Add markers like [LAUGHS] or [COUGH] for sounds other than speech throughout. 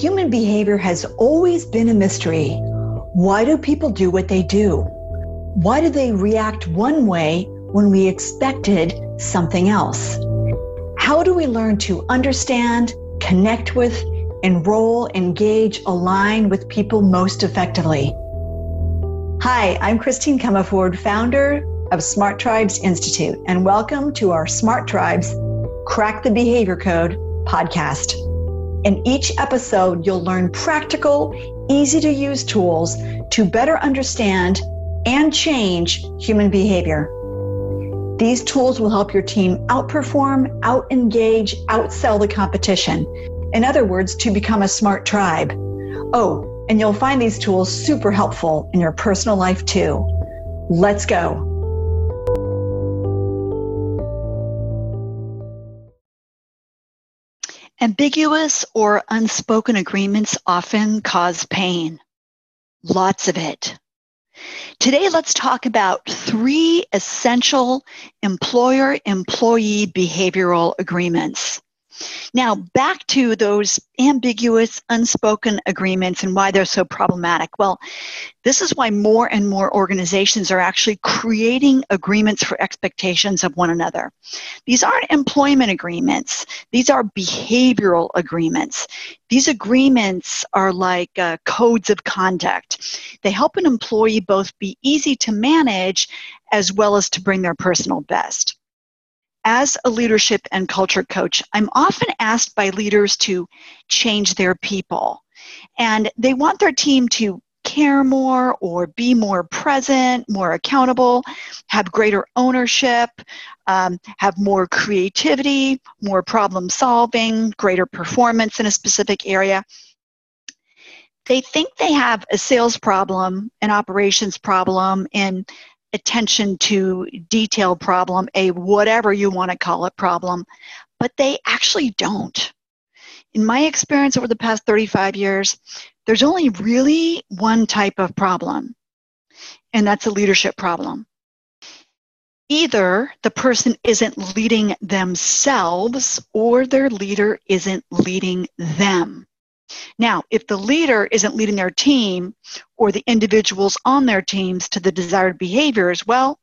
Human behavior has always been a mystery. Why do people do what they do? Why do they react one way when we expected something else? How do we learn to understand, connect with, enroll, engage, align with people most effectively? Hi, I'm Christine Comaford, founder of Smart Tribes Institute, and welcome to our Smart Tribes Crack the Behavior Code podcast. In each episode, you'll learn practical, easy to use tools to better understand and change human behavior. These tools will help your team outperform, out engage, outsell the competition. In other words, to become a smart tribe. Oh, and you'll find these tools super helpful in your personal life too. Let's go. Ambiguous or unspoken agreements often cause pain. Lots of it. Today, let's talk about three essential employer employee behavioral agreements. Now, back to those ambiguous, unspoken agreements and why they're so problematic. Well, this is why more and more organizations are actually creating agreements for expectations of one another. These aren't employment agreements, these are behavioral agreements. These agreements are like uh, codes of conduct. They help an employee both be easy to manage as well as to bring their personal best as a leadership and culture coach, I'm often asked by leaders to change their people. And they want their team to care more or be more present, more accountable, have greater ownership, um, have more creativity, more problem solving, greater performance in a specific area. They think they have a sales problem, an operations problem, and attention to detail problem, a whatever you want to call it problem, but they actually don't. In my experience over the past 35 years, there's only really one type of problem, and that's a leadership problem. Either the person isn't leading themselves or their leader isn't leading them. Now, if the leader isn't leading their team or the individuals on their teams to the desired behaviors, well,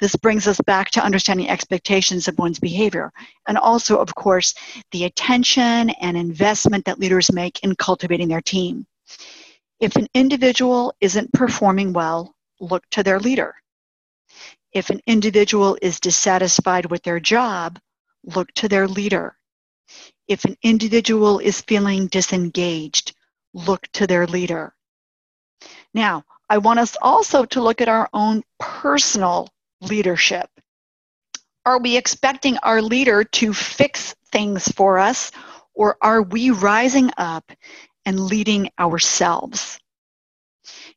this brings us back to understanding expectations of one's behavior. And also, of course, the attention and investment that leaders make in cultivating their team. If an individual isn't performing well, look to their leader. If an individual is dissatisfied with their job, look to their leader. If an individual is feeling disengaged, look to their leader. Now, I want us also to look at our own personal leadership. Are we expecting our leader to fix things for us, or are we rising up and leading ourselves?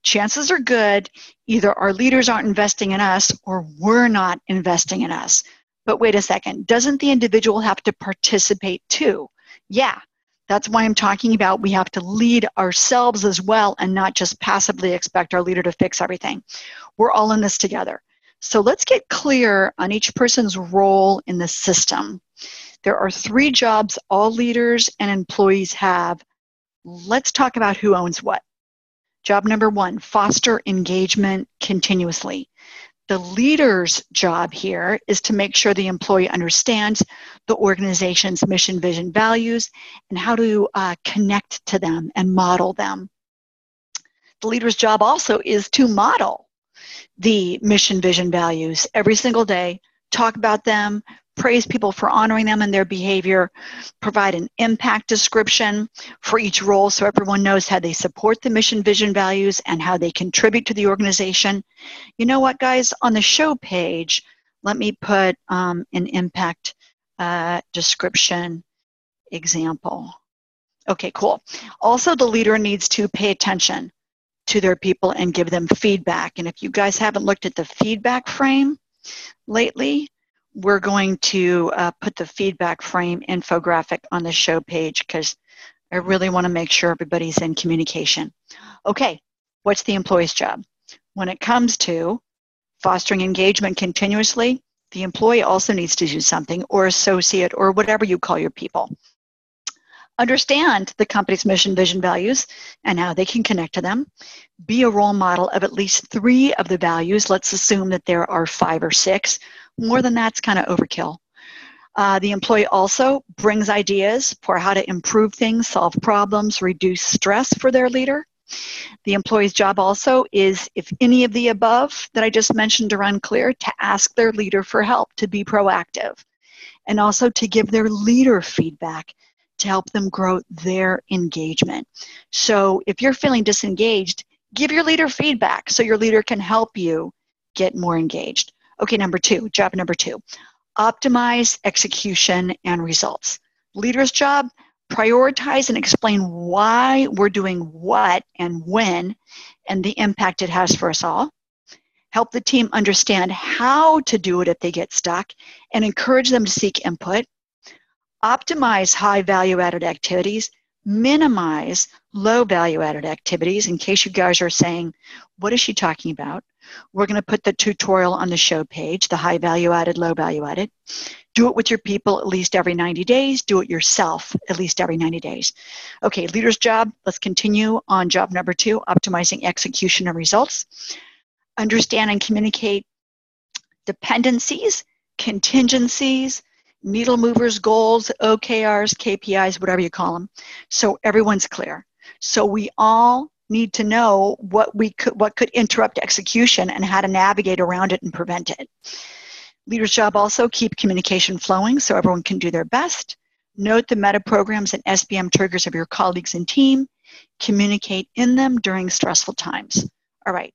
Chances are good either our leaders aren't investing in us or we're not investing in us. But wait a second, doesn't the individual have to participate too? Yeah, that's why I'm talking about we have to lead ourselves as well and not just passively expect our leader to fix everything. We're all in this together. So let's get clear on each person's role in the system. There are three jobs all leaders and employees have. Let's talk about who owns what. Job number one foster engagement continuously. The leader's job here is to make sure the employee understands the organization's mission, vision, values, and how to uh, connect to them and model them. The leader's job also is to model the mission, vision, values every single day, talk about them, praise people for honoring them and their behavior, provide an impact description for each role so everyone knows how they support the mission, vision, values, and how they contribute to the organization. You know what, guys? On the show page, let me put um, an impact uh, description example. Okay, cool. Also, the leader needs to pay attention to their people and give them feedback. And if you guys haven't looked at the feedback frame lately, we're going to uh, put the feedback frame infographic on the show page because I really want to make sure everybody's in communication. Okay, what's the employee's job? When it comes to fostering engagement continuously, the employee also needs to do something, or associate, or whatever you call your people. understand the company's mission, vision, values, and how they can connect to them. Be a role model of at least three of the values. Let's assume that there are five or six. More than that's kind of overkill. Uh, the employee also brings ideas for how to improve things, solve problems, reduce stress for their leader. The employee's job also is, if any of the above that I just mentioned are unclear, to ask their leader for help, to be proactive, and also to give their leader feedback to help them grow their engagement. So if you're feeling disengaged, give your leader feedback so your leader can help you get more engaged. Okay, number two, job number two optimize execution and results. Leader's job prioritize and explain why we're doing what and when and the impact it has for us all. Help the team understand how to do it if they get stuck and encourage them to seek input optimize high value added activities, minimize low value added activities. In case you guys are saying, what is she talking about? We're going to put the tutorial on the show page, the high value added, low value added. Do it with your people at least every 90 days. Do it yourself at least every 90 days. Okay, leader's job. Let's continue on job number two optimizing execution and results. Understand and communicate dependencies, contingencies, needle movers, goals, OKRs, KPIs, whatever you call them. So everyone's clear. So we all need to know what we could what could interrupt execution and how to navigate around it and prevent it. Leader's job also keep communication flowing so everyone can do their best. Note the meta programs and SBM triggers of your colleagues and team. Communicate in them during stressful times. All right.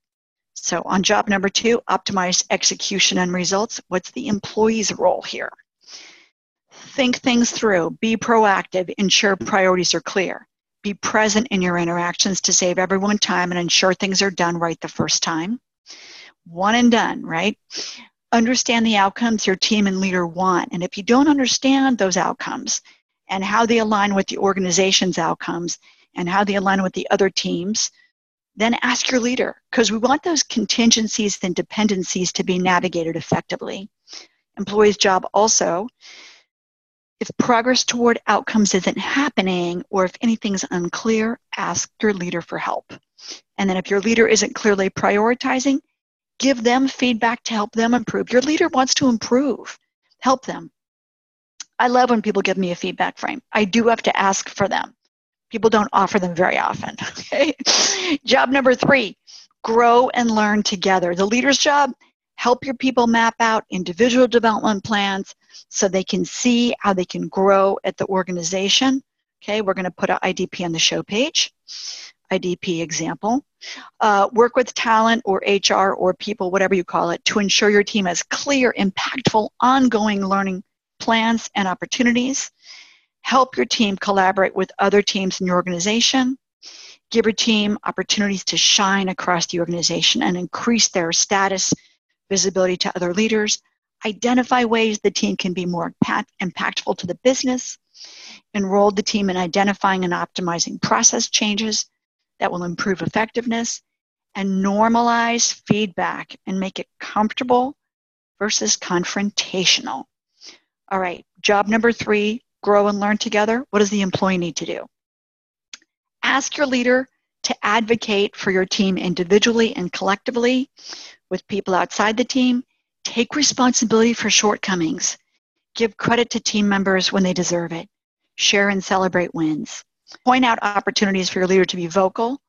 So on job number two, optimize execution and results. What's the employee's role here? think things through, be proactive, ensure priorities are clear. Be present in your interactions to save everyone time and ensure things are done right the first time. One and done, right? Understand the outcomes your team and leader want. And if you don't understand those outcomes and how they align with the organization's outcomes and how they align with the other teams, then ask your leader because we want those contingencies and dependencies to be navigated effectively. Employee's job also if progress toward outcomes isn't happening or if anything's unclear, ask your leader for help. And then if your leader isn't clearly prioritizing, give them feedback to help them improve. Your leader wants to improve. Help them. I love when people give me a feedback frame. I do have to ask for them. People don't offer them very often. [LAUGHS] Okay. job number three grow and learn together. The leader's job help your people map out individual development plans so they can see how they can grow at the organization. Okay, we're going to put an IDP on the show page. IDP example. Uh, work with talent or HR or people, whatever you call it, to ensure your team has clear, impactful, ongoing learning plans and opportunities. Help your team collaborate with other teams in your organization. Give your team opportunities to shine across the organization and increase their status visibility to other leaders, identify ways the team can be more impactful to the business, enroll the team in identifying and optimizing process changes that will improve effectiveness, and normalize feedback and make it comfortable versus confrontational. All right, job number three grow and learn together. What does the employee need to do? Ask your leader to advocate for your team individually and collectively with people outside the team. Take responsibility for shortcomings. Give credit to team members when they deserve it. Share and celebrate wins. Point out opportunities for your leader to be vocal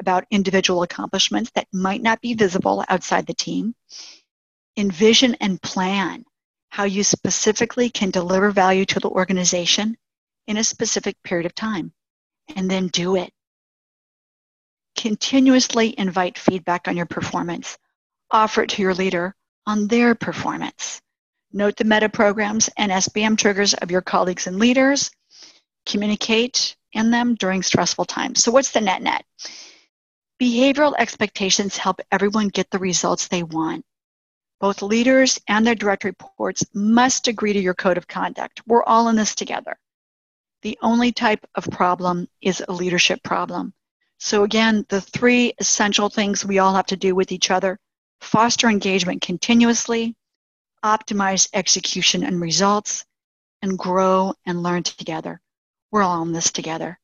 about individual accomplishments that might not be visible outside the team. Envision and plan how you specifically can deliver value to the organization in a specific period of time. And then do it. Continuously invite feedback on your performance offer it to your leader on their performance. Note the meta programs and SBM triggers of your colleagues and leaders. Communicate in them during stressful times. So, what's the net net? Behavioral expectations help everyone get the results they want. Both leaders and their direct reports must agree to your code of conduct. We're all in this together. The only type of problem is a leadership problem. So, again, the three essential things we all have to do with each other foster engagement continuously, optimize execution and results, and grow and learn together. We're all in this together.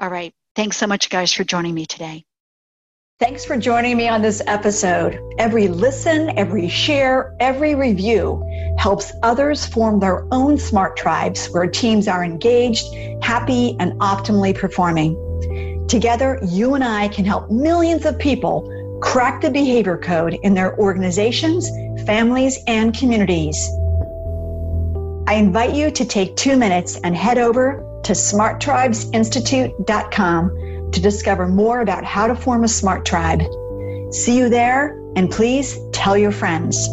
All right. Thanks so much, guys, for joining me today. Thanks for joining me on this episode. Every listen, every share, every review helps others form their own smart tribes where teams are engaged, happy, and optimally performing. Together, you and I can help millions of people crack the behavior code in their organizations, families, and communities. I invite you to take two minutes and head over to smarttribesinstitute.com to discover more about how to form a smart tribe. See you there, and please tell your friends.